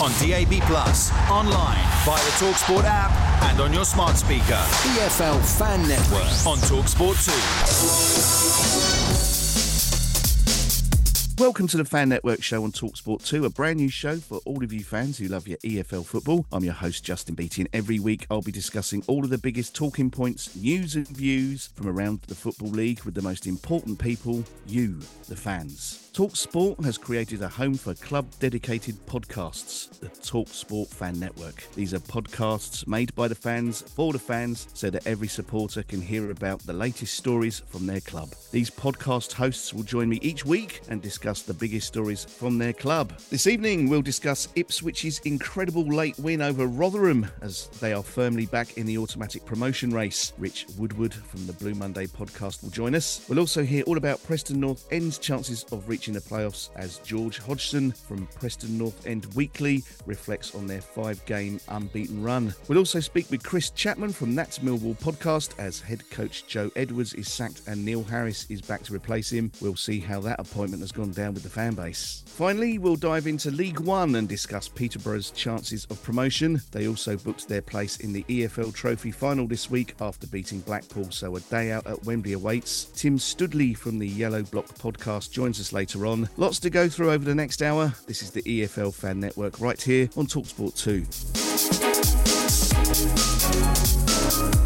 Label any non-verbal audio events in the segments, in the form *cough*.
on DAB Plus, online, via the Talksport app, and on your smart speaker. EFL Fan Network. On Talksport 2. Welcome to the Fan Network show on Talksport 2, a brand new show for all of you fans who love your EFL football. I'm your host, Justin Beattie, and every week I'll be discussing all of the biggest talking points, news, and views from around the Football League with the most important people, you, the fans. Talksport has created a home for club dedicated podcasts, the Talksport Fan Network. These are podcasts made by the fans for the fans so that every supporter can hear about the latest stories from their club. These podcast hosts will join me each week and discuss the biggest stories from their club. This evening, we'll discuss Ipswich's incredible late win over Rotherham as they are firmly back in the automatic promotion race. Rich Woodward from the Blue Monday podcast will join us. We'll also hear all about Preston North End's chances of reaching the playoffs as George Hodgson from Preston North End Weekly reflects on their five game unbeaten run. We'll also speak with Chris Chapman from That's Millwall podcast as head coach Joe Edwards is sacked and Neil Harris is back to replace him. We'll see how that appointment has gone down with the fan base. Finally, we'll dive into League One and discuss Peterborough's chances of promotion. They also booked their place in the EFL Trophy final this week after beating Blackpool, so a day out at Wembley awaits. Tim Stoodley from the Yellow Block podcast joins us later on. Lots to go through over the next hour. This is the EFL Fan Network right here on Talksport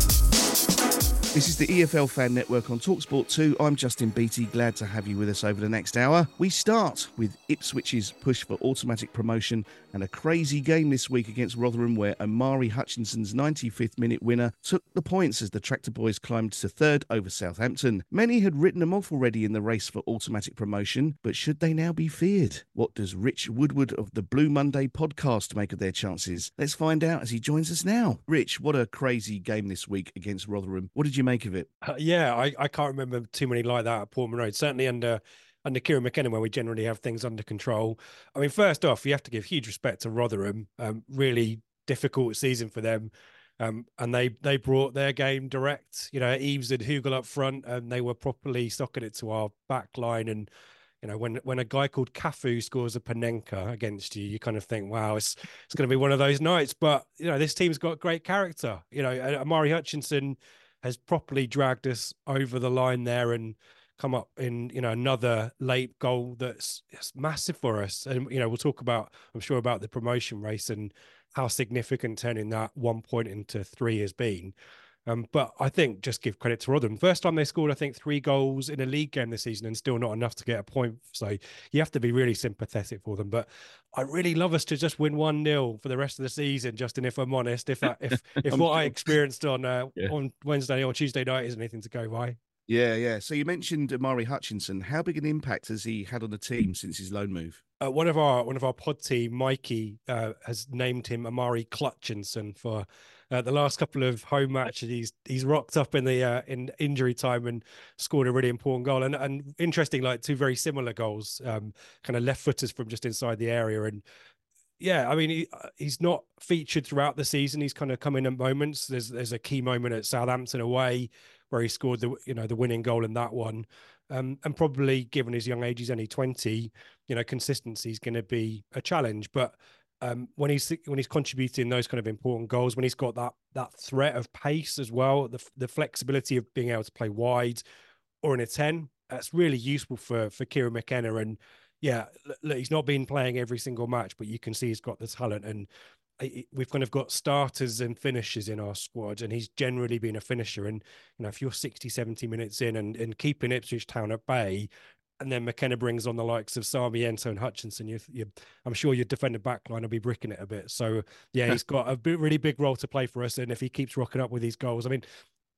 2. This is the EFL Fan Network on Talksport 2. I'm Justin Beattie, glad to have you with us over the next hour. We start with Ipswich's push for automatic promotion and a crazy game this week against Rotherham where Omari Hutchinson's 95th minute winner took the points as the Tractor Boys climbed to third over Southampton. Many had written them off already in the race for automatic promotion, but should they now be feared? What does Rich Woodward of the Blue Monday podcast make of their chances? Let's find out as he joins us now. Rich, what a crazy game this week against Rotherham. What did you make of it? Uh, yeah, I, I can't remember too many like that at Portman Road. Certainly under under Kieran McKenna, where we generally have things under control. I mean, first off, you have to give huge respect to Rotherham. Um, really difficult season for them. Um, and they they brought their game direct. You know, Eaves and Hugill up front, and they were properly stocking it to our back line. And you know, when when a guy called Cafu scores a Panenka against you, you kind of think, wow, it's it's going to be one of those nights. But you know, this team's got great character. You know, Omari Hutchinson has properly dragged us over the line there and come up in you know another late goal that's, massive for us. And you know we'll talk about i'm sure about the promotion race and how significant turning that one point into three has been um, but I think just give credit to Rotherham. First time they scored, I think, three goals in a league game this season and still not enough to get a point. So you have to be really sympathetic for them. But I really love us to just win 1 0 for the rest of the season, Justin, if I'm honest. If I, *laughs* if if what I experienced on uh, yeah. on Wednesday or Tuesday night is anything to go by. Yeah, yeah. So you mentioned Omari Hutchinson. How big an impact has he had on the team since his loan move? Uh, one of our one of our pod team, Mikey, uh, has named him Omari Clutchinson for uh, the last couple of home matches, he's he's rocked up in the uh, in injury time and scored a really important goal. And and interesting, like two very similar goals, um, kind of left footers from just inside the area. And yeah, I mean, he, uh, he's not featured throughout the season. He's kind of come in at moments. There's there's a key moment at Southampton away where he scored the you know the winning goal in that one. Um, and probably given his young age, he's only 20, you know, consistency is going to be a challenge. But um, when he's when he's contributing those kind of important goals, when he's got that that threat of pace as well, the the flexibility of being able to play wide or in a ten, that's really useful for for Kieran McKenna. And yeah, look, he's not been playing every single match, but you can see he's got the talent. And we've kind of got starters and finishers in our squad, and he's generally been a finisher. And you know, if you're 60, 70 minutes in and, and keeping Ipswich Town at bay, and then McKenna brings on the likes of Sarmiento and Hutchinson. You, you, I'm sure your defender backline will be bricking it a bit. So yeah, he's got a big, really big role to play for us. And if he keeps rocking up with these goals, I mean,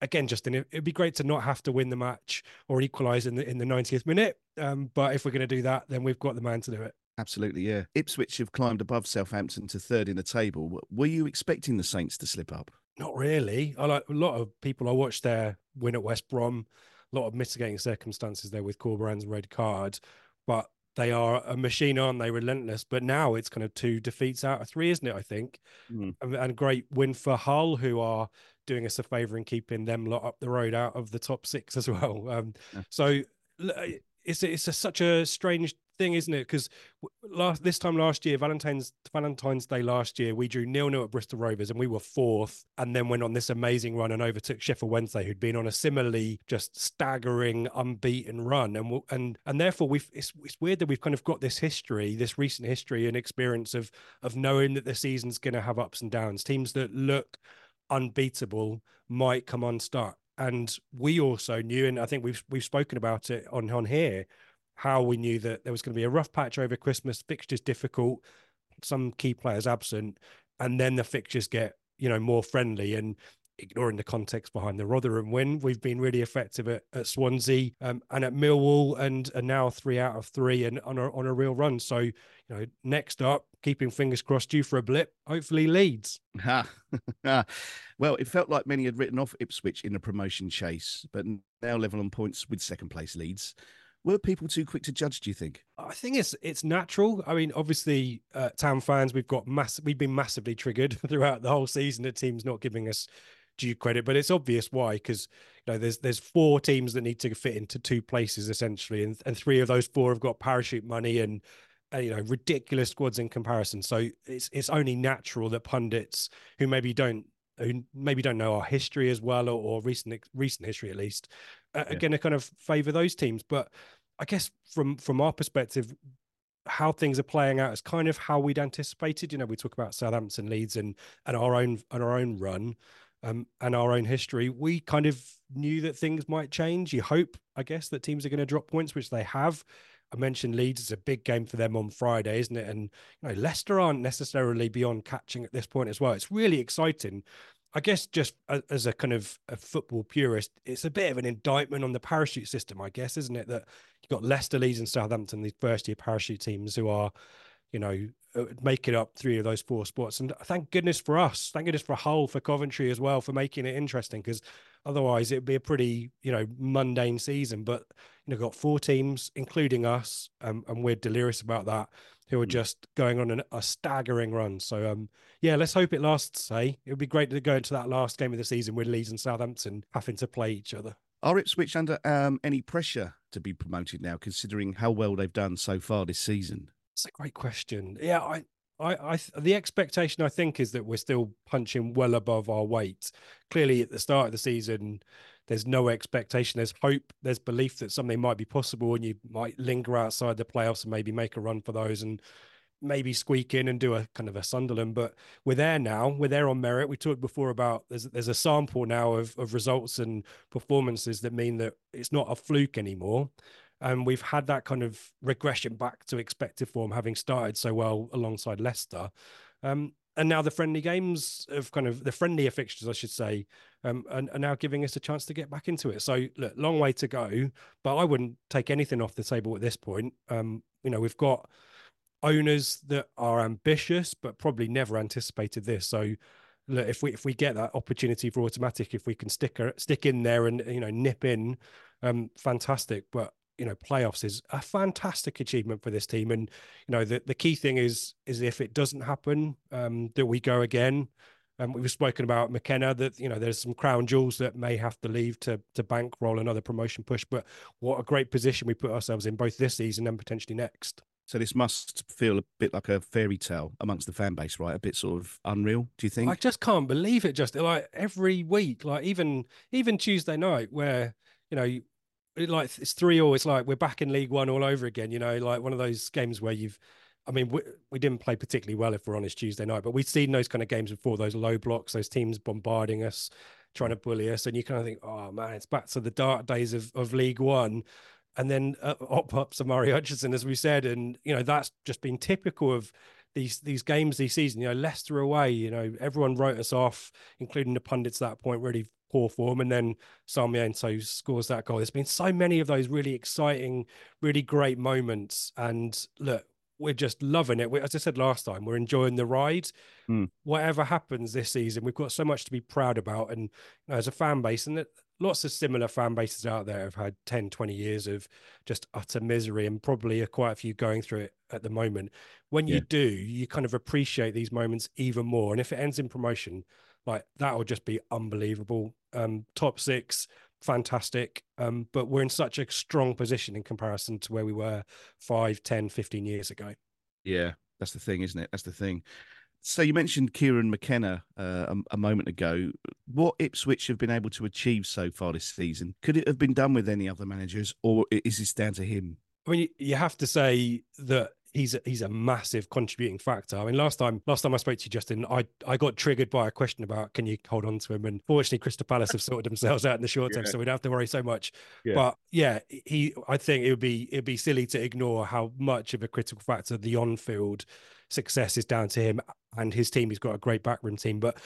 again, Justin, it, would be great to not have to win the match or equalise in the in the 90th minute. Um, but if we're going to do that, then we've got the man to do it. Absolutely, yeah. Ipswich have climbed above Southampton to third in the table. Were you expecting the Saints to slip up? Not really. I like a lot of people I watched their win at West Brom lot of mitigating circumstances there with Corberan's red card, but they are a machine, aren't they? Relentless. But now it's kind of two defeats out of three, isn't it? I think, mm. and, great win for Hull, who are doing us a favour in keeping them lot up the road out of the top six as well. Um, yeah. So it's it's a, such a strange thing, isn't it? Because last this time last year, Valentine's Valentine's Day last year, we drew nil nil at Bristol Rovers and we were fourth, and then went on this amazing run and overtook Sheffield Wednesday, who'd been on a similarly just staggering unbeaten run, and and and therefore we've it's, it's weird that we've kind of got this history, this recent history and experience of of knowing that the season's going to have ups and downs. Teams that look unbeatable might come unstuck. And we also knew, and I think we've we've spoken about it on on here, how we knew that there was going to be a rough patch over Christmas, fixtures difficult, some key players absent, and then the fixtures get you know more friendly. And ignoring the context behind the Rotherham win, we've been really effective at, at Swansea um, and at Millwall, and are now three out of three and on a on a real run. So you know, next up, keeping fingers crossed, due for a blip, hopefully Leeds. *laughs* well, it felt like many had written off Ipswich in the promotion chase, but now level on points with second place Leeds. Were people too quick to judge? Do you think? I think it's it's natural. I mean, obviously, uh, town fans, we've got mass, we've been massively triggered *laughs* throughout the whole season. The team's not giving us due credit, but it's obvious why because you know there's there's four teams that need to fit into two places essentially, and and three of those four have got parachute money and uh, you know ridiculous squads in comparison. So it's it's only natural that pundits who maybe don't who maybe don't know our history as well or, or recent recent history at least uh, yeah. are going to kind of favor those teams. But I guess from from our perspective, how things are playing out is kind of how we'd anticipated. You know, we talk about Southampton, Leeds, and and our own and our own run. Um, and our own history, we kind of knew that things might change. You hope, I guess, that teams are going to drop points, which they have. I mentioned Leeds is a big game for them on Friday, isn't it? And you know, Leicester aren't necessarily beyond catching at this point as well. It's really exciting. I guess just as a kind of a football purist, it's a bit of an indictment on the parachute system, I guess, isn't it? That you've got Leicester, Leeds, and Southampton, these first year parachute teams who are, you know, uh, making up three of those four spots. And thank goodness for us. Thank goodness for Hull, for Coventry as well, for making it interesting because otherwise it'd be a pretty, you know, mundane season. But, you know, got four teams, including us, um, and we're delirious about that, who are mm. just going on an, a staggering run. So, um, yeah, let's hope it lasts. Hey, it would be great to go into that last game of the season with Leeds and Southampton having to play each other. Are Ipswich under um, any pressure to be promoted now, considering how well they've done so far this season? It's a great question. Yeah, I, I, I, the expectation I think is that we're still punching well above our weight. Clearly, at the start of the season, there's no expectation. There's hope. There's belief that something might be possible, and you might linger outside the playoffs and maybe make a run for those and maybe squeak in and do a kind of a Sunderland. But we're there now. We're there on merit. We talked before about there's there's a sample now of of results and performances that mean that it's not a fluke anymore. And we've had that kind of regression back to expected form, having started so well alongside Leicester. Um, and now the friendly games of kind of the friendlier fixtures, I should say, um, are, are, now giving us a chance to get back into it. So, look, long way to go, but I wouldn't take anything off the table at this point. Um, you know, we've got owners that are ambitious, but probably never anticipated this. So, look, if we if we get that opportunity for automatic, if we can stick stick in there and you know nip in, um, fantastic. But you know playoffs is a fantastic achievement for this team and you know the, the key thing is is if it doesn't happen um that we go again um, we've spoken about McKenna that you know there's some crown jewels that may have to leave to to bankroll another promotion push but what a great position we put ourselves in both this season and potentially next so this must feel a bit like a fairy tale amongst the fan base, right? A bit sort of unreal. Do you think? I just can't believe it. Just like every week, like even even Tuesday night, where you know like it's three all. It's like we're back in League One all over again. You know, like one of those games where you've. I mean, we, we didn't play particularly well if we're honest Tuesday night, but we've seen those kind of games before. Those low blocks, those teams bombarding us, trying to bully us, and you kind of think, oh man, it's back to the dark days of of League One. And then uh, *laughs* up up Omari Hutchinson, as we said, and you know that's just been typical of these these games this season. You know, Leicester away. You know, everyone wrote us off, including the pundits at that point, really poor form, and then Sarmiento scores that goal. There's been so many of those really exciting, really great moments, and look, we're just loving it. We, as I said last time, we're enjoying the ride. Mm. Whatever happens this season, we've got so much to be proud about, and you know, as a fan base, and lots of similar fan bases out there have had 10 20 years of just utter misery and probably a quite a few going through it at the moment when yeah. you do you kind of appreciate these moments even more and if it ends in promotion like that will just be unbelievable. Um, top six, fantastic. Um, but we're in such a strong position in comparison to where we were 5, 10, 15 years ago. Yeah, that's the thing, isn't it? That's the thing. So you mentioned Kieran McKenna uh, a, a, moment ago. What Ipswich have been able to achieve so far this season, could it have been done with any other managers, or is this down to him? I mean, you have to say that he's a, he's a massive contributing factor. I mean, last time last time I spoke to you, Justin, I I got triggered by a question about can you hold on to him, and fortunately, Crystal Palace have sorted themselves out in the short term, yeah. so we don't have to worry so much. Yeah. But yeah, he I think it would be it'd be silly to ignore how much of a critical factor the on-field success is down to him and his team. He's got a great backroom team, but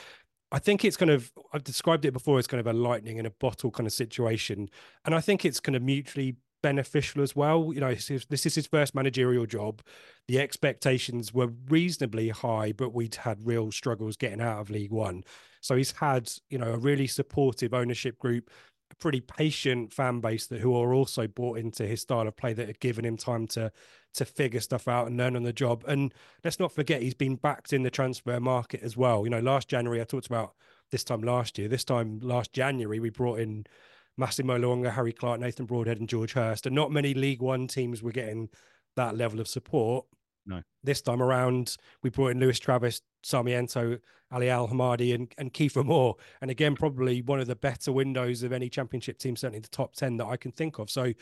I think it's kind of I've described it before as kind of a lightning in a bottle kind of situation, and I think it's kind of mutually beneficial as well. You know, this is his first managerial job. The expectations were reasonably high, but we'd had real struggles getting out of League One. So he's had, you know, a really supportive ownership group, a pretty patient fan base that who are also bought into his style of play that have given him time to to figure stuff out and learn on the job. And let's not forget he's been backed in the transfer market as well. You know, last January I talked about this time last year. This time last January we brought in Massimo Luongo, Harry Clarke, Nathan Broadhead, and George Hirst. And not many League One teams were getting that level of support. No. This time around, we brought in Lewis Travis, Sarmiento, Ali Al Hamadi, and, and Kieffer Moore. And again, probably one of the better windows of any championship team, certainly the top 10 that I can think of. So,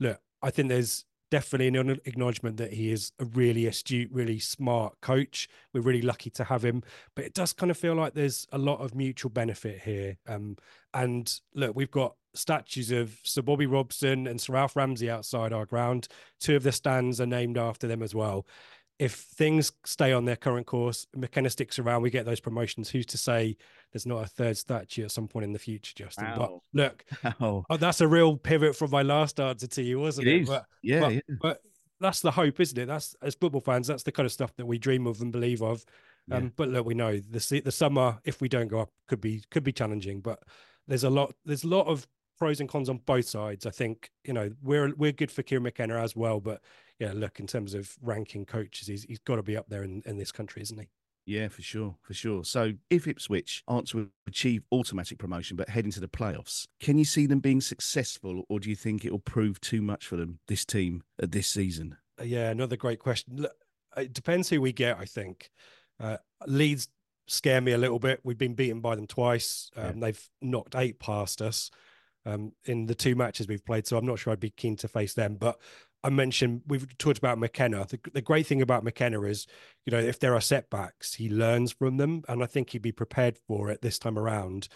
look, I think there's definitely an acknowledgement that he is a really astute, really smart coach. We're really lucky to have him, but it does kind of feel like there's a lot of mutual benefit here. Um, and look, we've got statues of Sir Bobby Robson and Sir Alf Ramsey outside our ground. Two of the stands are named after them as well if things stay on their current course, McKenna sticks around, we get those promotions. Who's to say there's not a third statue at some point in the future, Justin? Wow. But look, *laughs* oh, that's a real pivot from my last answer to you, wasn't it? it? But, yeah, but, yeah, but that's the hope, isn't it? That's as football fans, that's the kind of stuff that we dream of and believe of. Um, yeah. but look, we know the the summer, if we don't go up, could be could be challenging. But there's a lot there's a lot of pros and cons on both sides. I think you know we're we're good for Kieran McKenna as well, but yeah, look in terms of ranking coaches, he's he's got to be up there in, in this country, isn't he? Yeah, for sure, for sure. So if Ipswich aren't to achieve automatic promotion but head into the playoffs, can you see them being successful, or do you think it will prove too much for them this team at this season? Uh, yeah, another great question. It depends who we get. I think uh, Leeds scare me a little bit. We've been beaten by them twice. Um, yeah. They've knocked eight past us um, in the two matches we've played. So I'm not sure I'd be keen to face them. But I mentioned we've talked about McKenna. The, the, great thing about McKenna is, you know, if there are setbacks, he learns from them, and I think he'd be prepared for it this time around.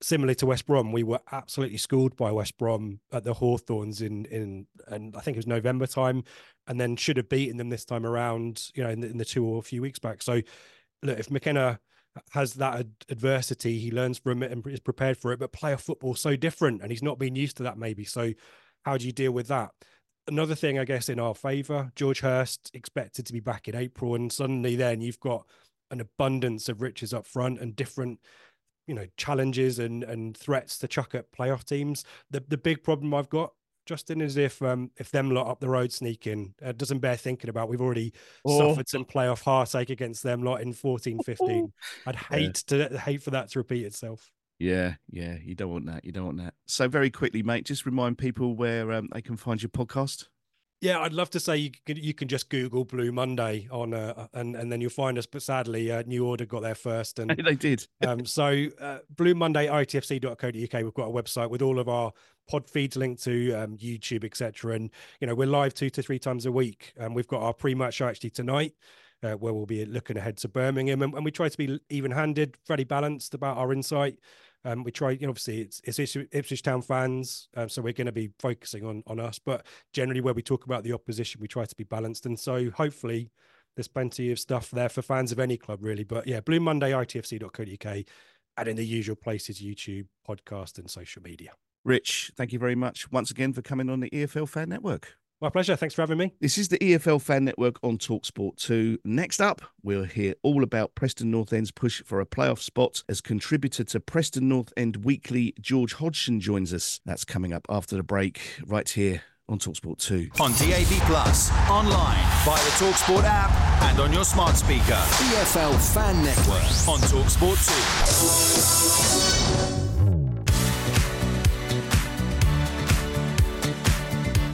Similarly to West Brom, we were absolutely schooled by West Brom at the Hawthorns in in and I think it was November time, and then should have beaten them this time around, you know, in the, in the two or a few weeks back. So, look, if McKenna has that ad- adversity, he learns from it and is prepared for it. But player football so different, and he's not been used to that maybe. So, how do you deal with that? Another thing, I guess, in our favour, George Hirst expected to be back in April, and suddenly then you've got an abundance of riches up front and different, you know, challenges and and threats to chuck at playoff teams. The the big problem I've got Justin, is if um, if them lot up the road sneaking uh, doesn't bear thinking about. We've already oh. suffered some playoff heartache against them lot in 14, 15. I'd hate yeah. to hate for that to repeat itself. Yeah, yeah, you don't want that. You don't want that. So very quickly, mate, just remind people where um, they can find your podcast. Yeah, I'd love to say you can, you can just Google Blue Monday on uh, and and then you'll find us. But sadly, uh, New Order got there first, and *laughs* they did. *laughs* um, so uh, Blue Monday itfc.co.uk. We've got a website with all of our pod feeds linked to um, YouTube, etc. And you know we're live two to three times a week. And we've got our pre-match show actually tonight. Uh, where we'll be looking ahead to Birmingham, and, and we try to be even-handed, fairly balanced about our insight. Um, we try, you know, obviously it's, it's Ipswich Town fans, um, so we're going to be focusing on on us. But generally, where we talk about the opposition, we try to be balanced, and so hopefully there's plenty of stuff there for fans of any club, really. But yeah, Blue Monday, itfc.co.uk, and in the usual places, YouTube, podcast, and social media. Rich, thank you very much once again for coming on the EFL Fan Network. My pleasure. Thanks for having me. This is the EFL Fan Network on Talksport 2. Next up, we'll hear all about Preston North End's push for a playoff spot. As contributor to Preston North End Weekly, George Hodgson joins us. That's coming up after the break, right here on Talksport 2. On DAB Plus, online, via the Talksport app, and on your smart speaker. EFL Fan Network on Talksport 2.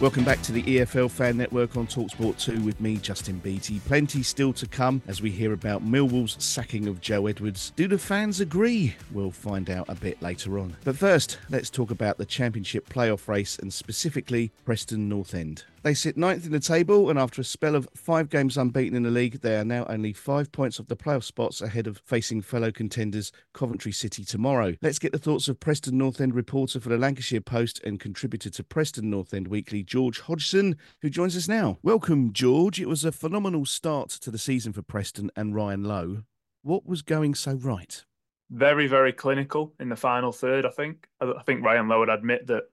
Welcome back to the EFL Fan Network on Talksport 2 with me, Justin Beattie. Plenty still to come as we hear about Millwall's sacking of Joe Edwards. Do the fans agree? We'll find out a bit later on. But first, let's talk about the Championship playoff race and specifically Preston North End. They sit ninth in the table, and after a spell of five games unbeaten in the league, they are now only five points off the playoff spots ahead of facing fellow contenders Coventry City tomorrow. Let's get the thoughts of Preston North End reporter for the Lancashire Post and contributor to Preston North End Weekly, George Hodgson, who joins us now. Welcome, George. It was a phenomenal start to the season for Preston and Ryan Lowe. What was going so right? Very, very clinical in the final third, I think. I think Ryan Lowe would admit that,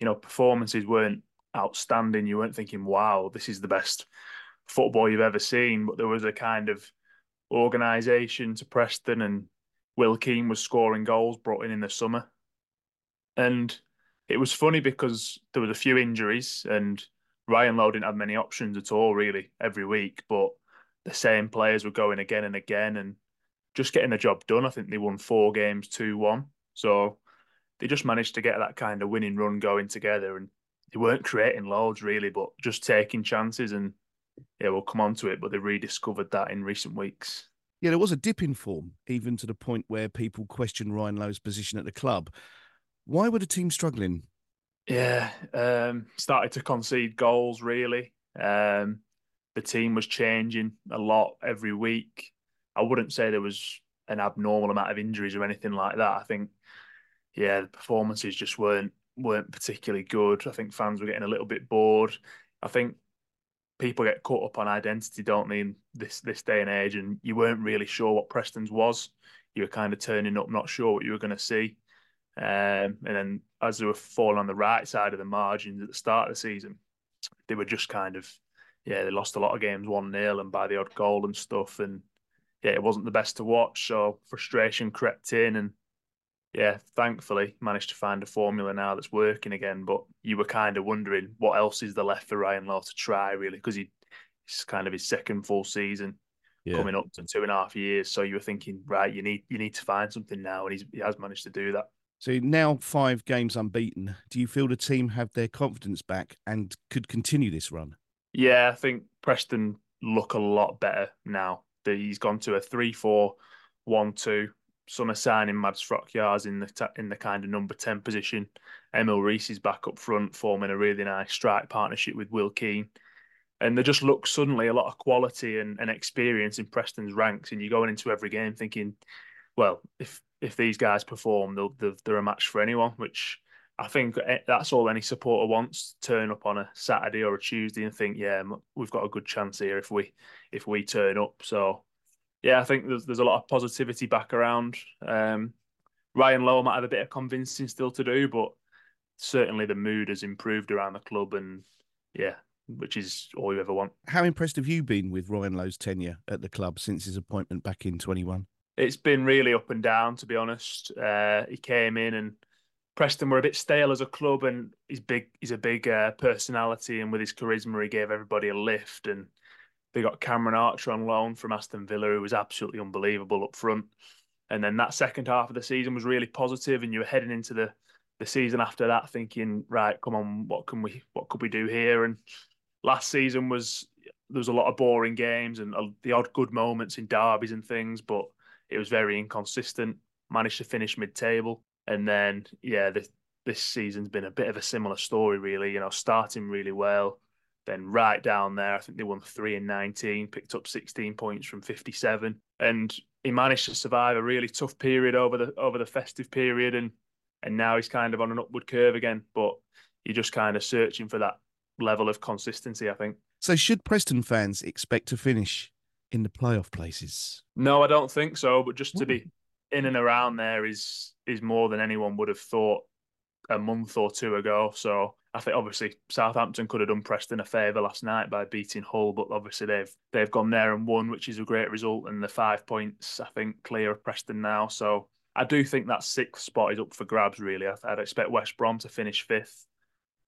you know, performances weren't outstanding. You weren't thinking, wow, this is the best football you've ever seen. But there was a kind of organisation to Preston, and Will Keane was scoring goals brought in in the summer. And it was funny because there was a few injuries, and Ryan Lowe didn't have many options at all, really, every week. But the same players were going again and again, and just getting the job done. I think they won four games, 2 1. So they just managed to get that kind of winning run going together. And they weren't creating loads really, but just taking chances. And yeah, we'll come on to it, but they rediscovered that in recent weeks. Yeah, there was a dip in form, even to the point where people question Ryan Lowe's position at the club. Why were the team struggling? Yeah, um, started to concede goals really. Um, the team was changing a lot every week. I wouldn't say there was an abnormal amount of injuries or anything like that. I think, yeah, the performances just weren't weren't particularly good. I think fans were getting a little bit bored. I think people get caught up on identity, don't they, in this this day and age, and you weren't really sure what Preston's was. You were kind of turning up, not sure what you were going to see. Um, and then as they were falling on the right side of the margins at the start of the season, they were just kind of, yeah, they lost a lot of games 1 0 and by the odd goal and stuff. And yeah, it wasn't the best to watch. So frustration crept in. And yeah, thankfully managed to find a formula now that's working again. But you were kind of wondering what else is there left for Ryan Lowe to try, really, because he it's kind of his second full season yeah. coming up to two and a half years. So you were thinking, right, you need you need to find something now, and he's, he has managed to do that. So now five games unbeaten. Do you feel the team have their confidence back and could continue this run? Yeah, I think Preston look a lot better now. That he's gone to a 3 4 1 2 summer signing Mads Stråkjærs in the in the kind of number ten position. Emil Riis is back up front, forming a really nice strike partnership with Will Keane. And there just looks suddenly a lot of quality and, and experience in Preston's ranks. And you're going into every game thinking, well, if if these guys perform, they'll, they're, they're a match for anyone, which I think eh, that's all any supporter wants. Turn up on a Saturday or a Tuesday and think, yeah, we've got a good chance here if we if we turn up. So yeah, I think there's there's a lot of positivity back around. Um, Ryan Lowe might have a bit of convincing still to do, but certainly the mood has improved around the club, and yeah, which is all you ever want. How impressed have you been with Ryan Lowe's tenure at the club since his appointment back in 21? It's been really up and down, to be honest. Uh, he came in and Preston were a bit stale as a club, and he's big. He's a big uh, personality, and with his charisma, he gave everybody a lift. And they got Cameron Archer on loan from Aston Villa, who was absolutely unbelievable up front. And then that second half of the season was really positive, and you were heading into the the season after that thinking, right, come on, what can we, what could we do here? And last season was there was a lot of boring games and uh, the odd good moments in derbies and things, but it was very inconsistent. Managed to finish mid-table, and then yeah, this this season's been a bit of a similar story, really. You know, starting really well, then right down there, I think they won three and 19, picked up 16 points from 57. And he managed to survive a really tough period over the over the festive period and and now he's kind of on an upward curve again. But you're just kind of searching for that level of consistency, I think. So should Preston fans expect to finish in the playoff places? No, I don't think so. But just to be in and around there is is more than anyone would have thought a month or two ago. So I think obviously Southampton could have done Preston a favour last night by beating Hull, but obviously they've they've gone there and won, which is a great result. And the five points, I think, clear of Preston now. So I do think that sixth spot is up for grabs. Really, I'd expect West Brom to finish fifth.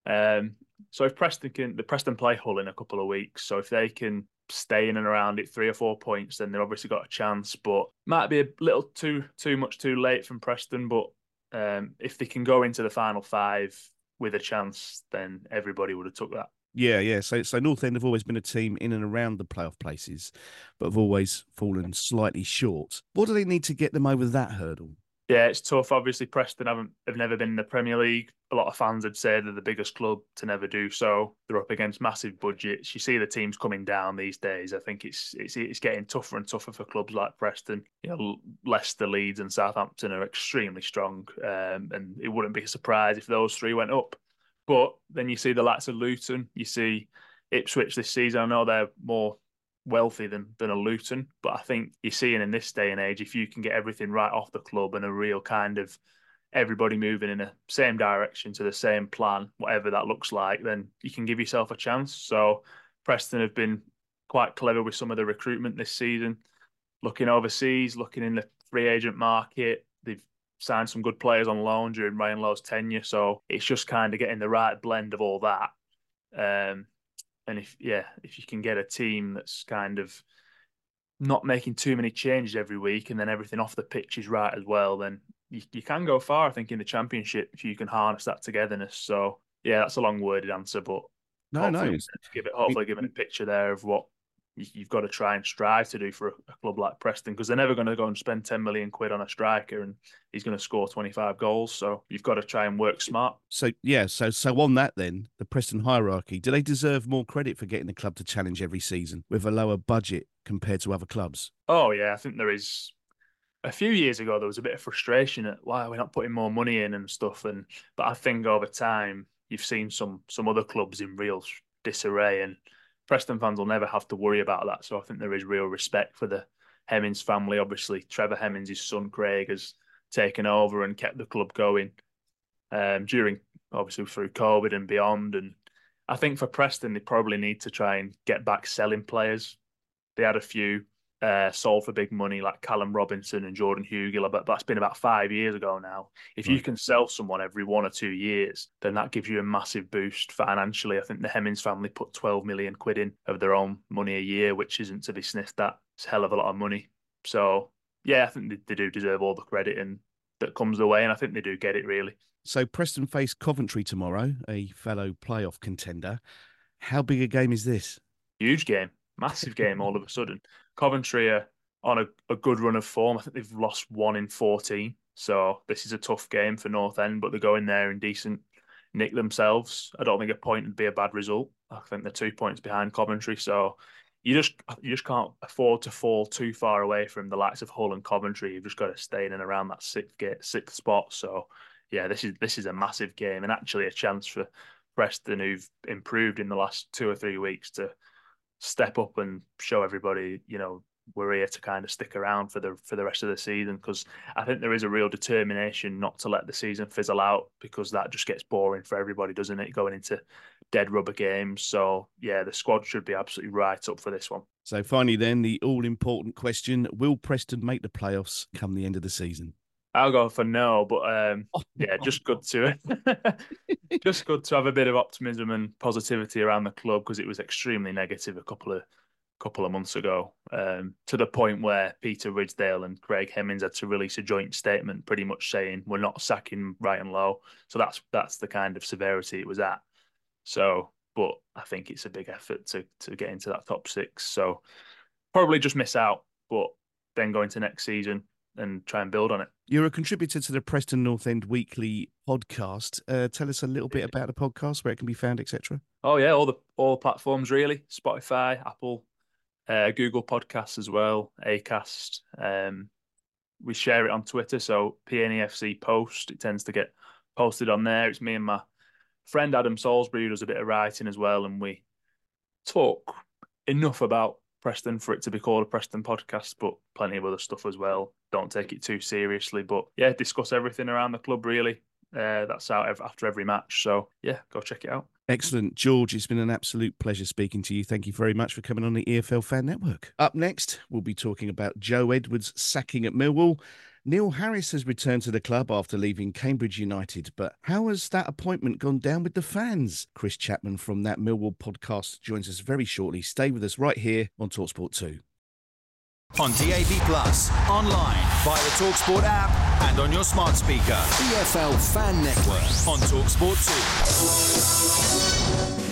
Um, so if Preston can, the Preston play Hull in a couple of weeks. So if they can stay in and around it three or four points, then they've obviously got a chance. But might be a little too too much too late from Preston. But um, if they can go into the final five with a chance, then everybody would have took that. Yeah, yeah. So, so North End have always been a team in and around the playoff places, but have always fallen slightly short. What do they need to get them over that hurdle? Yeah, it's tough. Obviously, Preston haven't have never been in the Premier League. A lot of fans would say they're the biggest club to never do so. They're up against massive budgets. You see the teams coming down these days. I think it's it's it's getting tougher and tougher for clubs like Preston. You know, Leicester, Leeds, and Southampton are extremely strong, um, and it wouldn't be a surprise if those three went up. But then you see the likes of Luton. You see Ipswich this season. I know they're more wealthy than than a Luton. But I think you're seeing in this day and age, if you can get everything right off the club and a real kind of everybody moving in the same direction to the same plan, whatever that looks like, then you can give yourself a chance. So Preston have been quite clever with some of the recruitment this season, looking overseas, looking in the free agent market. They've signed some good players on loan during Ryan Lowe's tenure. So it's just kind of getting the right blend of all that. Um, and if yeah, if you can get a team that's kind of not making too many changes every week, and then everything off the pitch is right as well, then you, you can go far. I think in the championship if you can harness that togetherness. So yeah, that's a long worded answer, but no, no, give it hopefully giving a picture there of what you've got to try and strive to do for a, club like Preston because they're never going to go and spend 10 million quid on a striker and he's going to score 25 goals. So you've got to try and work smart. So, yeah, so so on that then, the Preston hierarchy, do they deserve more credit for getting the club to challenge every season with a lower budget compared to other clubs? Oh, yeah, I think there is. A few years ago, there was a bit of frustration at why we're not putting more money in and stuff. And but I think over time, you've seen some some other clubs in real disarray and Preston fans will never have to worry about that. So I think there is real respect for the Hemmings family. Obviously, Trevor Hemmings, his son Craig, has taken over and kept the club going um, during, obviously, through COVID and beyond. And I think for Preston, they probably need to try and get back selling players. They had a few uh, sold for big money like Callum Robinson and Jordan Hugill, but that's been about five years ago now. If right. you can sell someone every one or two years, then that gives you a massive boost financially. I think the Hemmings family put 12 million quid in of their own money a year, which isn't to be sniffed at. It's a hell of a lot of money. So, yeah, I think they, they do deserve all the credit and that comes their way, and I think they do get it really. So, Preston face Coventry tomorrow, a fellow playoff contender. How big a game is this? Huge game, massive game all of a sudden. Coventry are on a, a good run of form. I think they've lost one in 14. So this is a tough game for North End, but they're going there in decent nick themselves. I don't think a point would be a bad result. I think they're two points behind Coventry. So you just you just can't afford to fall too far away from the likes of Hull and Coventry. You've just got to stay in and around that sixth sixth spot. So yeah, this is this is a massive game and actually a chance for Preston, who've improved in the last two or three weeks, to step up and show everybody, you know, we're here to kind of stick around for the for the rest of the season because I think there is a real determination not to let the season fizzle out because that just gets boring for everybody, doesn't it? Going into dead rubber games. So yeah, the squad should be absolutely right up for this one. So finally, then the all important question: Will Preston make the playoffs come the end of the season? I'll go for no, but um, yeah, just good to *laughs* just good to have a bit of optimism and positivity around the club because it was extremely negative a couple of couple of months ago, um, to the point where Peter Ridsdale and Craig Hemmings had to release a joint statement, pretty much saying we're not sacking Ryan Lowe. So that's that's the kind of severity it was at. So, but I think it's a big effort to to get into that top six. So probably just miss out, but then going to next season and try and build on it. You're a contributor to the Preston North End Weekly podcast. Uh, tell us a little bit about the podcast, where it can be found, etc. Oh yeah, all the all the platforms really: Spotify, Apple, uh, Google Podcasts as well, Acast. Um, we share it on Twitter, so PNEFC post. It tends to get posted on there. It's me and my friend Adam Salisbury who does a bit of writing as well, and we talk enough about Preston for it to be called a Preston podcast, but plenty of other stuff as well. Don't take it too seriously, but yeah, discuss everything around the club really. Uh, that's out after every match. So yeah, go check it out. Excellent. George, it's been an absolute pleasure speaking to you. Thank you very much for coming on the EFL Fan Network. Up next, we'll be talking about Joe Edwards sacking at Millwall. Neil Harris has returned to the club after leaving Cambridge United, but how has that appointment gone down with the fans? Chris Chapman from that Millwall podcast joins us very shortly. Stay with us right here on Talksport 2. On DAB Plus, online, via the Talksport app, and on your smart speaker. EFL Fan Network. On Talksport 2.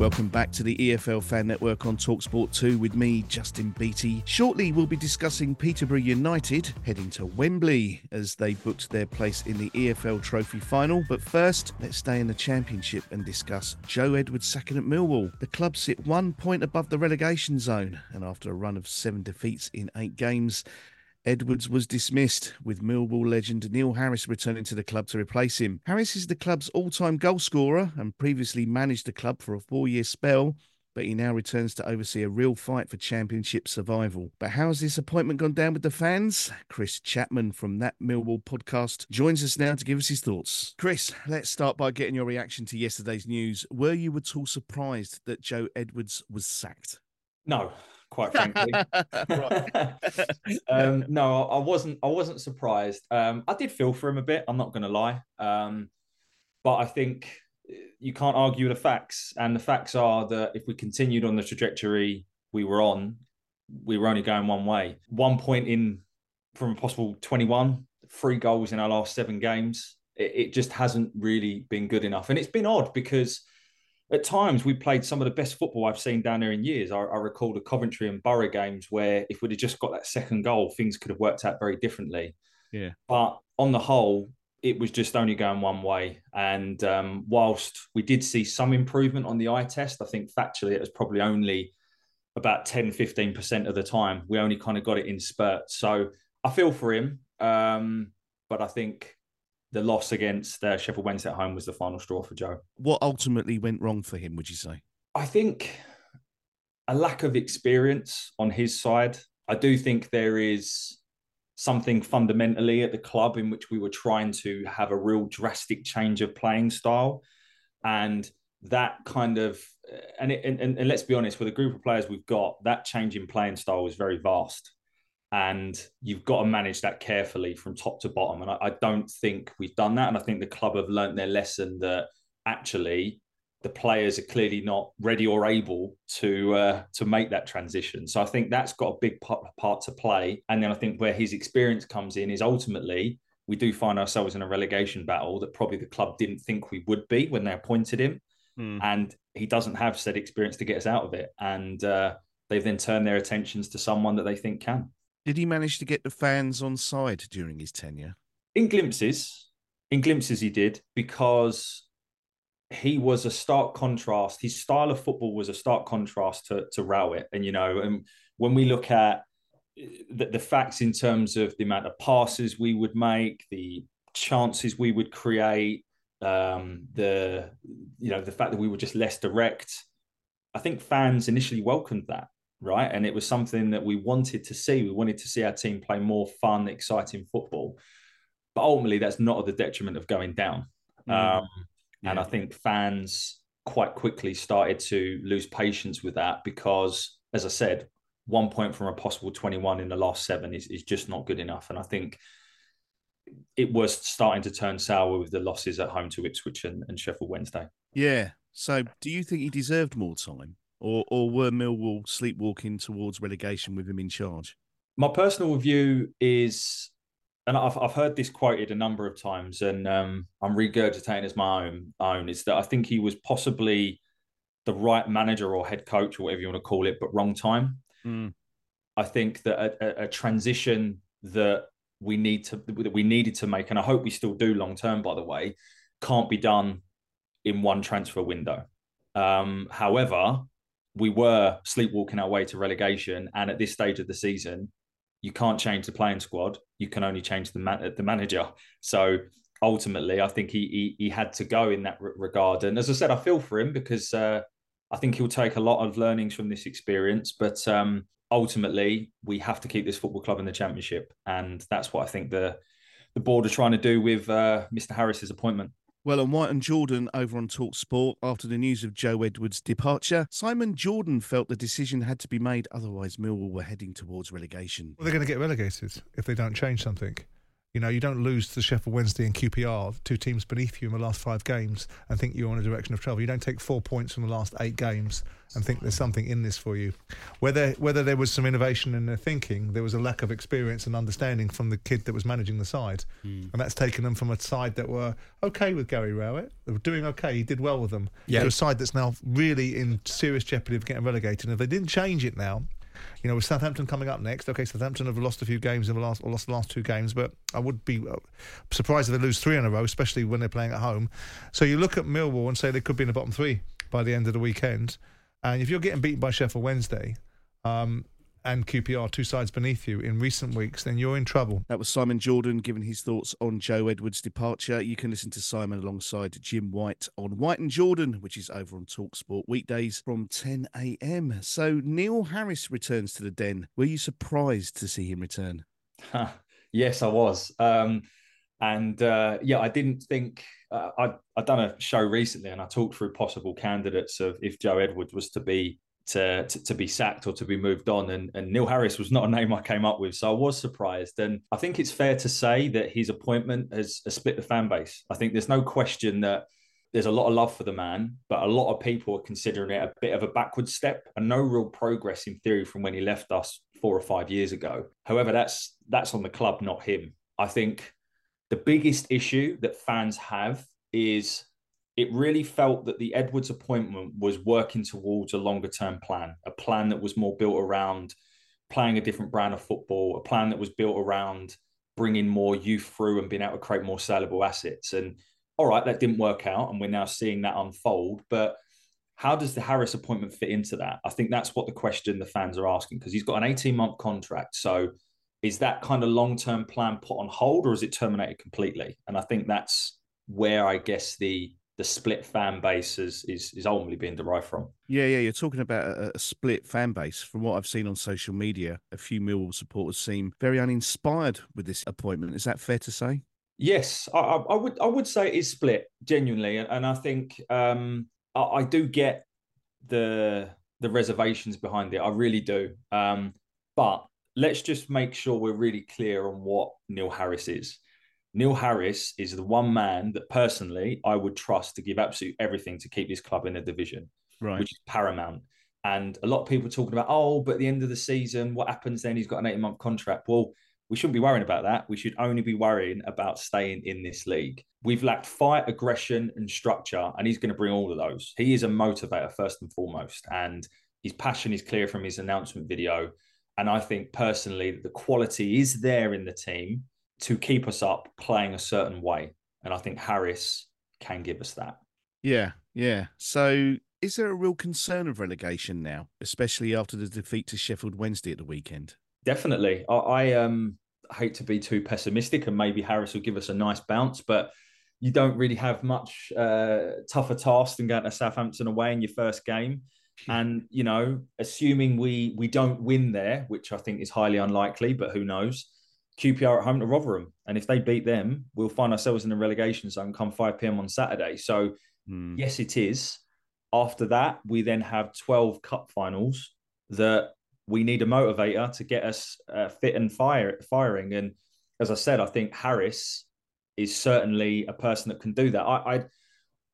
Welcome back to the EFL Fan Network on Talksport 2 with me, Justin Beattie. Shortly, we'll be discussing Peterborough United heading to Wembley as they booked their place in the EFL Trophy final. But first, let's stay in the Championship and discuss Joe Edwards second at Millwall. The club sit one point above the relegation zone, and after a run of seven defeats in eight games, Edwards was dismissed, with Millwall legend Neil Harris returning to the club to replace him. Harris is the club's all time goalscorer and previously managed the club for a four year spell, but he now returns to oversee a real fight for championship survival. But how's this appointment gone down with the fans? Chris Chapman from That Millwall podcast joins us now to give us his thoughts. Chris, let's start by getting your reaction to yesterday's news. Were you at all surprised that Joe Edwards was sacked? No, quite *laughs* frankly. *laughs* um, no, I wasn't. I wasn't surprised. Um, I did feel for him a bit. I'm not going to lie, um, but I think you can't argue the facts, and the facts are that if we continued on the trajectory we were on, we were only going one way. One point in from a possible 21, three goals in our last seven games. It, it just hasn't really been good enough, and it's been odd because at times we played some of the best football I've seen down there in years. I, I, recall the Coventry and Borough games where if we'd have just got that second goal, things could have worked out very differently. Yeah. But on the whole, it was just only going one way. And um, whilst we did see some improvement on the eye test, I think factually it was probably only about 10, 15% of the time. We only kind of got it in spurts. So I feel for him. Um, but I think the loss against uh, Sheffield Wednesday at home was the final straw for Joe. What ultimately went wrong for him, would you say? I think a lack of experience on his side. I do think there is something fundamentally at the club in which we were trying to have a real drastic change of playing style. And that kind of, and, it, and, and let's be honest, with a group of players we've got, that change in playing style is very vast and you've got to manage that carefully from top to bottom. And I, I, don't think we've done that. And I think the club have learned their lesson that actually the players are clearly not ready or able to uh, to make that transition. So I think that's got a big part, part to play. And then I think where his experience comes in is ultimately we do find ourselves in a relegation battle that probably the club didn't think we would be when they appointed him. Mm. And he doesn't have said experience to get us out of it. And uh, they've then turned their attentions to someone that they think can. Did he manage to get the fans on side during his tenure? In glimpses, in glimpses, he did because he was a stark contrast. His style of football was a stark contrast to to Rowett, and you know, and when we look at the, the facts in terms of the amount of passes we would make, the chances we would create, um, the you know the fact that we were just less direct. I think fans initially welcomed that right? And it was something that we wanted to see. We wanted to see our team play more fun, exciting football. But ultimately, that's not at the detriment of going down. Mm. Um, yeah. And I think fans quite quickly started to lose patience with that because, as I said, one point from a possible 21 in the last seven is, is just not good enough. And I think it was starting to turn sour with the losses at home to Ipswich and, and Sheffield Wednesday. Yeah. So, do you think he deserved more time? Or or were Millwall sleepwalking towards relegation with him in charge? My personal view is, and I've I've heard this quoted a number of times, and um, I'm regurgitating as my own own is that I think he was possibly the right manager or head coach or whatever you want to call it, but wrong time. Mm. I think that a, a, a transition that we need to that we needed to make, and I hope we still do long term, by the way, can't be done in one transfer window. Um, however, we were sleepwalking our way to relegation. And at this stage of the season, you can't change the playing squad. You can only change the man- the manager. So ultimately, I think he, he, he had to go in that regard. And as I said, I feel for him because uh, I think he'll take a lot of learnings from this experience. But um, ultimately, we have to keep this football club in the championship, and that's what I think the the board are trying to do with uh, Mr. Harris's appointment. Well, on White and Jordan over on Talk Sport, after the news of Joe Edwards' departure, Simon Jordan felt the decision had to be made, otherwise Millwall were heading towards relegation. Well, they're going to get relegated if they don't change something. You know, you don't lose to Sheffield Wednesday and QPR, two teams beneath you in the last five games, and think you're on a direction of travel. You don't take four points from the last eight games and think there's something in this for you. Whether whether there was some innovation in their thinking, there was a lack of experience and understanding from the kid that was managing the side, mm. and that's taken them from a side that were okay with Gary Rowett, they were doing okay. He did well with them. Yeah. To a side that's now really in serious jeopardy of getting relegated. And if they didn't change it now, you know, with Southampton coming up next, okay, Southampton have lost a few games in the last, or lost the last two games, but I would be uh, surprised if they lose three in a row, especially when they're playing at home. So you look at Millwall and say they could be in the bottom three by the end of the weekend. And if you're getting beaten by Sheffield Wednesday, um, and QPR, two sides beneath you in recent weeks, then you're in trouble. That was Simon Jordan giving his thoughts on Joe Edwards' departure. You can listen to Simon alongside Jim White on White and Jordan, which is over on Talksport weekdays from 10 a.m. So Neil Harris returns to the den. Were you surprised to see him return? yes, I was. Um, and uh, yeah, I didn't think uh, I'd, I'd done a show recently and I talked through possible candidates of if Joe Edwards was to be to, to, to, be sacked or to be moved on. And, and Neil Harris was not a name I came up with. So I was surprised. And I think it's fair to say that his appointment has, has split the fan base. I think there's no question that there's a lot of love for the man, but a lot of people are considering it a bit of a backward step and no real progress in theory from when he left us four or five years ago. However, that's that's on the club, not him. I think the biggest issue that fans have is it really felt that the Edwards appointment was working towards a longer term plan, a plan that was more built around playing a different brand of football, a plan that was built around bringing more youth through and being able to create more saleable assets. And all right, that didn't work out, and we're now seeing that unfold. But how does the Harris appointment fit into that? I think that's what the question the fans are asking because he's got an 18 month contract. So is that kind of long term plan put on hold or is it terminated completely? And I think that's where I guess the the split fan base is, is, is ultimately being derived from. Yeah, yeah, you're talking about a, a, split fan base. From what I've seen on social media, a few Millwall supporters seem very uninspired with this appointment. Is that fair to say? Yes, I, I would I would say it is split genuinely, and, and I think um, I, I, do get the the reservations behind it. I really do. Um, but let's just make sure we're really clear on what Neil Harris is. Neil Harris is the one man that personally I would trust to give absolutely everything to keep this club in the division, right. which is paramount. And a lot of people talking about, oh, but at the end of the season, what happens then? He's got an 18 month contract. Well, we shouldn't be worrying about that. We should only be worrying about staying in this league. We've lacked fight, aggression, and structure, and he's going to bring all of those. He is a motivator, first and foremost. And his passion is clear from his announcement video. And I think personally that the quality is there in the team to keep us up playing a certain way. And I think Harris can give us that. Yeah, yeah. So is there a real concern of relegation now, especially after the defeat to Sheffield Wednesday at the weekend? Definitely. I, I um hate to be too pessimistic and maybe Harris will give us a nice bounce, but you don't really have much uh, tougher task than going to Southampton away in your first game. And you know, assuming we we don't win there, which I think is highly unlikely, but who knows? QPR at home to Rotherham. And if they beat them, we'll find ourselves in the relegation zone come 5 p.m. on Saturday. So, mm. yes, it is. After that, we then have 12 cup finals that we need a motivator to get us uh, fit and fire, firing. And as I said, I think Harris is certainly a person that can do that. I, I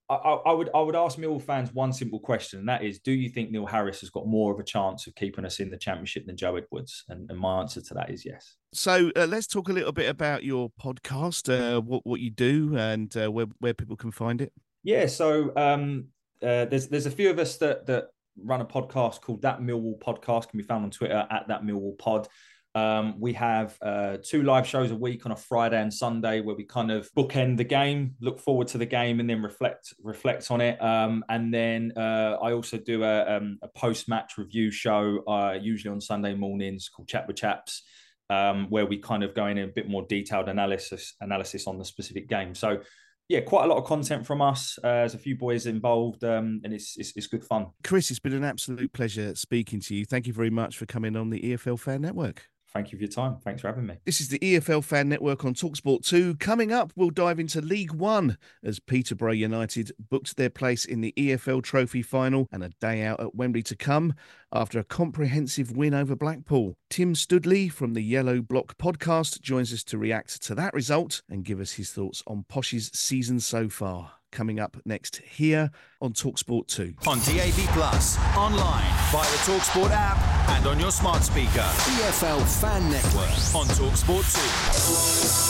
I, I, would I would ask Mill fans one simple question, and that is: Do you think Neil Harris has got more of a chance of keeping us in the championship than Joe Edwards? And, and my answer to that is yes. So uh, let's talk a little bit about your podcast, uh, what what you do, and uh, where where people can find it. Yeah, so um, uh, there's there's a few of us that that run a podcast called That Millwall Podcast. Can be found on Twitter at That Millwall Pod. Um, we have uh, two live shows a week on a Friday and Sunday where we kind of bookend the game, look forward to the game, and then reflect reflect on it. Um, and then uh, I also do a, um, a post match review show, uh, usually on Sunday mornings, called Chat with Chaps, um, where we kind of go in a bit more detailed analysis analysis on the specific game. So yeah, quite a lot of content from us. Uh, there's a few boys involved, um, and it's, it's, it's good fun. Chris, it's been an absolute pleasure speaking to you. Thank you very much for coming on the EFL Fan Network. Thank you for your time. Thanks for having me. This is the EFL Fan Network on Talksport 2. Coming up, we'll dive into League One as Peterborough United booked their place in the EFL Trophy final and a day out at Wembley to come after a comprehensive win over Blackpool. Tim Stoodley from the Yellow Block podcast joins us to react to that result and give us his thoughts on Posh's season so far coming up next here on Talksport 2. On DAB Plus, online, via the Talksport app, and on your smart speaker. EFL Fan Network. On Talksport 2.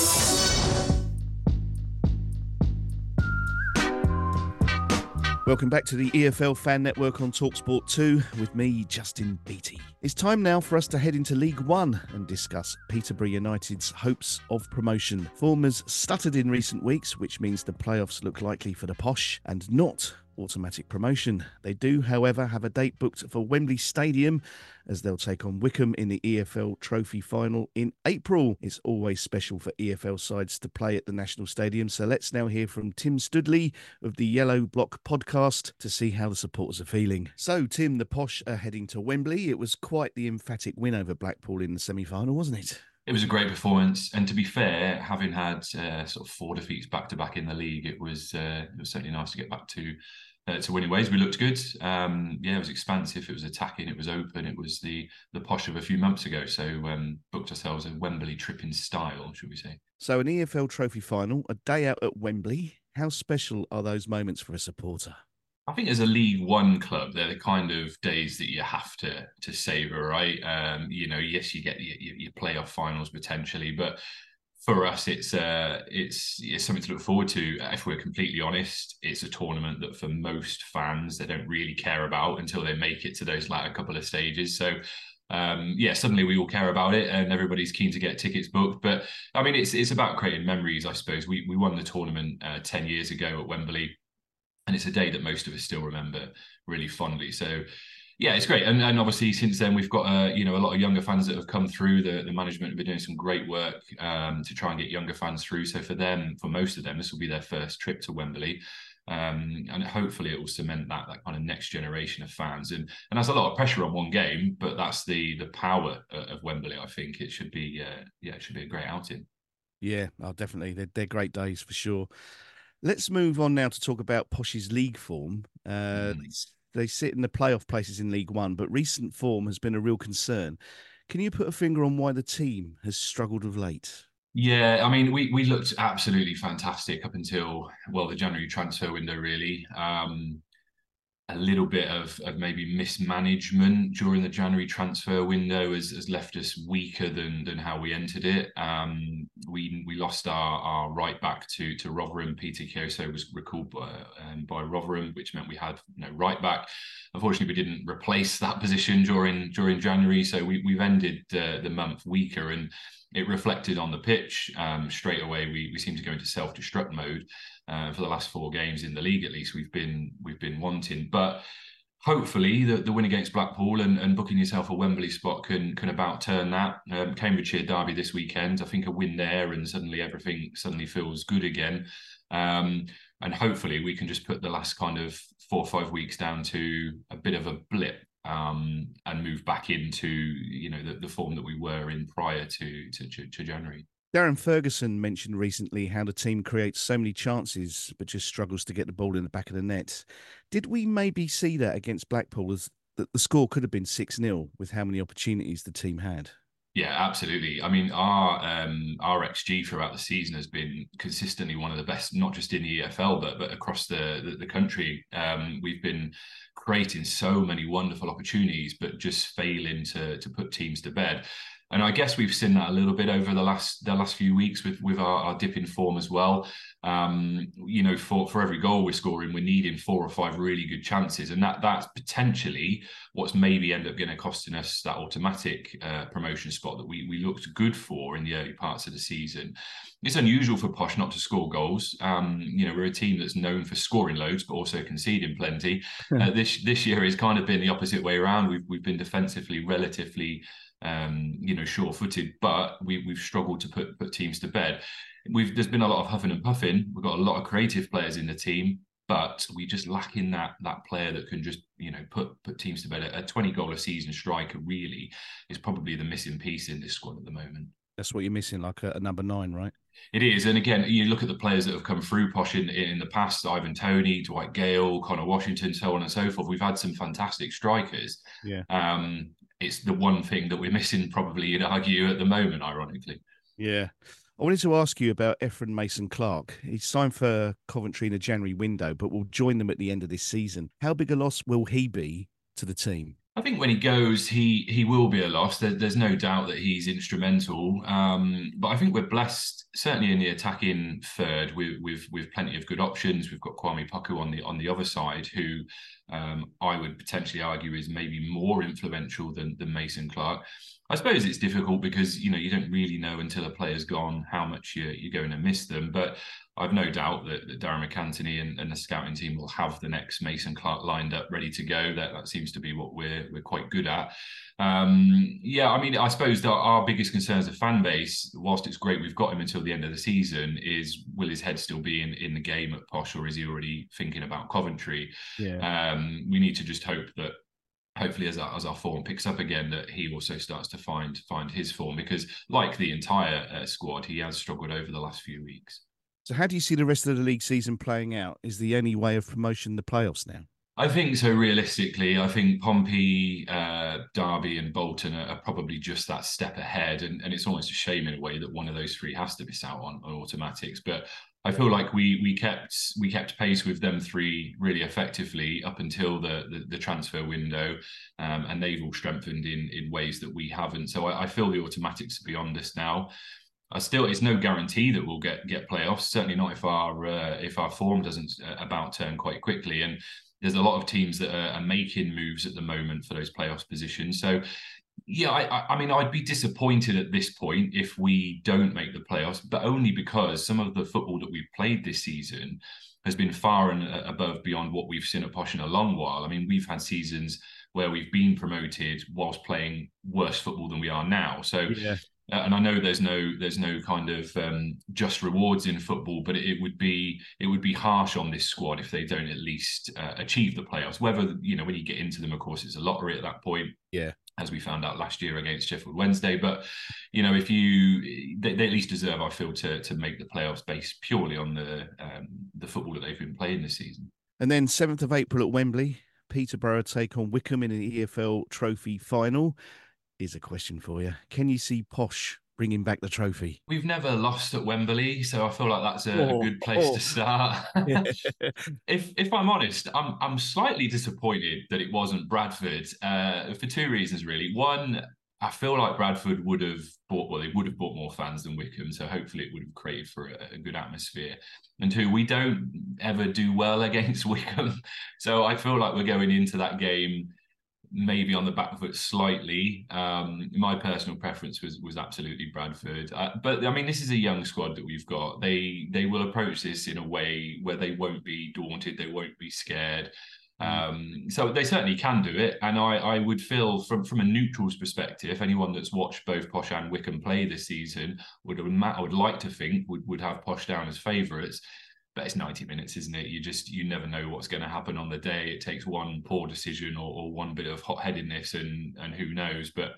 Welcome back to the EFL Fan Network on Talksport 2 with me, Justin Beattie. It's time now for us to head into League One and discuss Peterborough United's hopes of promotion. Form has stuttered in recent weeks, which means the playoffs look likely for the Posh and not automatic promotion. They do, however, have a date booked for Wembley Stadium as they'll take on Wycombe in the EFL Trophy final in April. It's always special for EFL sides to play at the National Stadium. So let's now hear from Tim Stoodley of the Yellow Block podcast to see how the supporters are feeling. So, Tim, the Posh are heading to Wembley. It was quite the emphatic win over Blackpool in the semi final, wasn't it? It was a great performance, and to be fair, having had uh, sort of four defeats back to back in the league, it was uh, it was certainly nice to get back to uh, to winning ways. We looked good. Um, yeah, it was expansive. It was attacking. It was open. It was the the posh of a few months ago. So um, booked ourselves a Wembley trip in style, should we say? So an EFL Trophy final, a day out at Wembley. How special are those moments for a supporter? I think as a League One club, they're the kind of days that you have to to savor, right? Um, you know, yes, you get your, your playoff finals potentially, but for us, it's uh, it's it's something to look forward to. If we're completely honest, it's a tournament that for most fans they don't really care about until they make it to those latter couple of stages. So. Um, yeah, suddenly we all care about it, and everybody's keen to get tickets booked. But I mean, it's it's about creating memories, I suppose. We we won the tournament uh, ten years ago at Wembley, and it's a day that most of us still remember really fondly. So yeah, it's great, and, and obviously since then we've got uh, you know a lot of younger fans that have come through. The the management have been doing some great work um, to try and get younger fans through. So for them, for most of them, this will be their first trip to Wembley, um, and hopefully it will cement that that kind of next generation of fans. And and that's a lot of pressure on one game, but that's the the power of Wembley. I think it should be uh, yeah, it should be a great outing. Yeah, oh, definitely. They're, they're great days for sure. Let's move on now to talk about Posh's league form. Uh, mm they sit in the playoff places in League One, but recent form has been a real concern. Can you put a finger on why the team has struggled of late? Yeah, I mean, we we looked absolutely fantastic up until well the January transfer window, really. Um, a little bit of, of maybe mismanagement during the January transfer window has, has left us weaker than than how we entered it. Um, we we lost our, our right back to to Rotherham. Peter Kioso was recalled by, um, by Rotherham, which meant we had you no right back. Unfortunately, we didn't replace that *laughs* position during during January, so we, we've ended uh, the month weaker and it reflected on the pitch um, straight away. We we seem to go into self destruct mode uh, for the last four games in the league. At least we've been we've been wanting, but hopefully the, the win against Blackpool and, and booking yourself a Wembley spot can can about turn that. Um, Cambridgeshire derby this weekend. I think a win there and suddenly everything suddenly feels good again. Um, and hopefully we can just put the last kind of four or five weeks down to a bit of a blip um, and move back into you know the, the form that we were in prior to, to, to January. Darren Ferguson mentioned recently how the team creates so many chances but just struggles to get the ball in the back of the net. Did we maybe see that against Blackpool as that the score could have been 6 0 with how many opportunities the team had? Yeah, absolutely. I mean, our um, our XG throughout the season has been consistently one of the best, not just in the EFL, but but across the the, the country. Um, we've been creating so many wonderful opportunities, but just failing to to put teams to bed. And I guess we've seen that a little bit over the last the last few weeks with with our, our dip in form as well. Um, you know, for for every goal we're scoring, we're needing four or five really good chances, and that that's potentially what's maybe end up going to costing us that automatic uh, promotion spot that we we looked good for in the early parts of the season. It's unusual for Posh not to score goals. Um, you know, we're a team that's known for scoring loads, but also conceding plenty. *laughs* uh, this this year has kind of been the opposite way around. We've we've been defensively relatively um, you know, sure-footed, but we, we've struggled to put put teams to bed. We've there's been a lot of huffing and puffing. We've got a lot of creative players in the team, but we just lack in that that player that can just you know put put teams to bed. A 20 goal a season striker really is probably the missing piece in this squad at the moment. That's what you're missing, like a, a number nine, right? It is, and again, you look at the players that have come through Posh in, in the past: Ivan Toney, Dwight Gayle, Connor Washington, so on and so forth. We've had some fantastic strikers. Yeah. Um, it's the one thing that we're missing, probably, you'd argue, at the moment. Ironically. Yeah. I wanted to ask you about Ephron Mason Clark. He's signed for Coventry in the January window, but will join them at the end of this season. How big a loss will he be to the team? I think when he goes, he he will be a loss. There, there's no doubt that he's instrumental. Um, but I think we're blessed, certainly in the attacking third, with with with plenty of good options. We've got Kwame Poku on the on the other side, who um, I would potentially argue is maybe more influential than than Mason Clark. I suppose it's difficult because you know you don't really know until a player's gone how much you're, you're going to miss them. But I've no doubt that, that Darragh MacAnthony and, and, the scouting team will have the next Mason Clark lined up, ready to go. That that seems to be what we're we're quite good at. Um, yeah, I mean, I suppose that our biggest concern as a fan base, whilst it's great we've got him until the end of the season, is will his head still be in, in the game at Posh, or is he already thinking about Coventry? Yeah. Um, we need to just hope that hopefully as our, as our form picks up again that he also starts to find find his form because like the entire uh, squad he has struggled over the last few weeks so, how do you see the rest of the league season playing out? Is the only way of promotion the playoffs now? I think so. Realistically, I think Pompey, uh, Derby, and Bolton are, are, probably just that step ahead, and, and it's almost a shame in a way that one of those three has to miss out on, on automatics. But I feel like we we kept we kept pace with them three really effectively up until the the, the transfer window, um, and they've all strengthened in in ways that we haven't. So I, I feel the automatics are beyond us now. I still, it's no guarantee that we'll get get playoffs. Certainly not if our uh, if our form doesn't uh, about turn quite quickly. And there's a lot of teams that are, are, making moves at the moment for those playoffs positions. So, yeah, I, I mean, I'd be disappointed at this point if we don't make the playoffs, but only because some of the football that we've played this season has been far and uh, above beyond what we've seen at Posh in a long while. I mean, we've had seasons where we've been promoted whilst playing worse football than we are now. So yeah. Uh, and I know there's no there's no kind of um, just rewards in football, but it, it, would be it would be harsh on this squad if they don't at least uh, achieve the playoffs. Whether you know when you get into them, of course, it's a lottery at that point. Yeah, as we found out last year against Sheffield Wednesday. But you know, if you they, they at least deserve, I feel, to to make the playoffs based purely on the um, the football that they've been playing this season. And then seventh of April at Wembley, Peterborough take on Wycombe in an EFL Trophy final is a question for you. Can you see Posh bringing back the trophy? We've never lost at Wembley, so I feel like that's a, oh, a good place oh. to start. *laughs* *laughs* if if I'm honest, I'm I'm slightly disappointed that it wasn't Bradford uh, for two reasons really. One, I feel like Bradford would have bought well, they would have bought more fans than Wycombe, so hopefully it would have created for a, a good atmosphere. And two, we don't ever do well *laughs* against Wycombe, so I feel like we're going into that game maybe on the back foot slightly. Um, my personal preference was was absolutely Bradford, uh, but I mean this is a young squad that we've got. They they will approach this in a way where they won't be daunted, they won't be scared. Mm. Um, so they certainly can do it, and I, I would feel from from a neutral's perspective, anyone that's watched both Posh and Wycombe play this season would I would like to think would would have Posh down as favourites but it's 90 minutes isn't it? You just you never know what's going to happen on the day. It takes one poor decision or, or one bit of hot-headedness and and who knows. But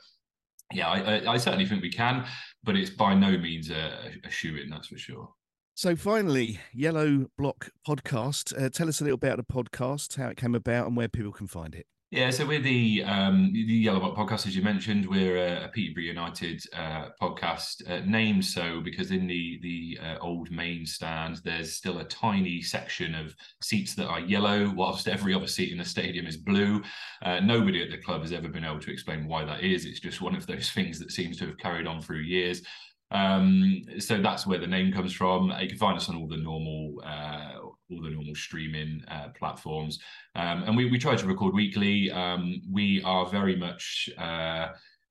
yeah I, I, certainly think we can but it's by no means a, a shoe in that's for sure. So finally yellow block podcast uh, tell us a little bit about the podcast how it came about and where people can find it yeah, so we're the um, the Yellow Block podcast, as you mentioned. We're a, a Peterborough United uh, podcast, uh, named so because in the the uh, old main stand, there's still a tiny section of seats that are yellow, whilst every other seat in the stadium is blue. Uh, nobody at the club has ever been able to explain why that is. It's just one of those *laughs* things that seems to have carried on through years. Um, so that's where the name comes from. You can find us on all the normal uh, all the normal streaming uh, platforms, um, and we we try to record weekly. Um, we are very much uh,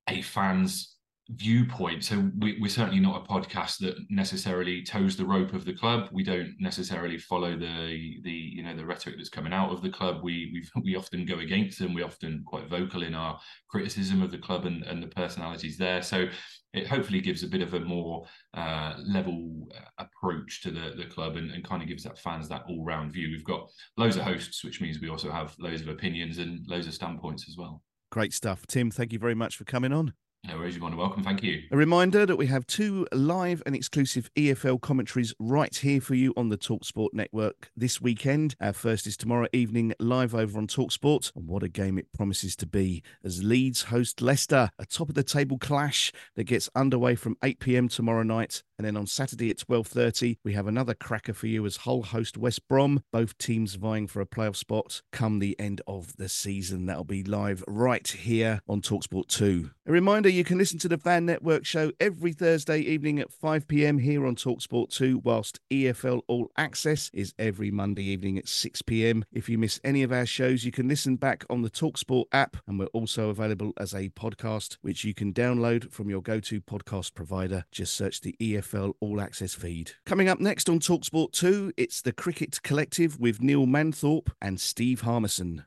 a fans viewpoint. So we, are certainly not a podcast that necessarily toes the rope of the club. We don't necessarily follow the the you know the rhetoric that's coming out of the club. We we *laughs* we often go against them. We're often quite vocal in our criticism of the club and, and the personalities there. So it hopefully gives a bit of a more uh, level uh, approach to the, the club and, and kind of gives that fans that all round view. We've got loads of hosts, which means we also have loads of opinions and loads of standpoints as well. Great stuff. Tim, thank you very much for coming on. No worries, to welcome. Thank you. A reminder that we have two live and exclusive EFL commentaries right here for you on the Talksport network this weekend. Our first is tomorrow evening, live over on Talksport. And what a game it promises to be as Leeds host Leicester, a top of the table clash that gets underway from 8 pm tomorrow night. And then on Saturday at 12.30, we have another cracker for you as Hull host West Brom, both teams vying for a playoff spot come the end of the season. That'll be live right here on Talksport 2. A reminder, you can listen to the Fan Network show every Thursday evening at 5 pm here on Talksport 2, whilst EFL All Access is every Monday evening at 6 pm. If you miss any of our shows, you can listen back on the Talksport app, and we're also available as a podcast, which you can download from your go to podcast provider. Just search the EFL All Access feed. Coming up next on Talksport 2, it's the Cricket Collective with Neil Manthorp and Steve Harmison.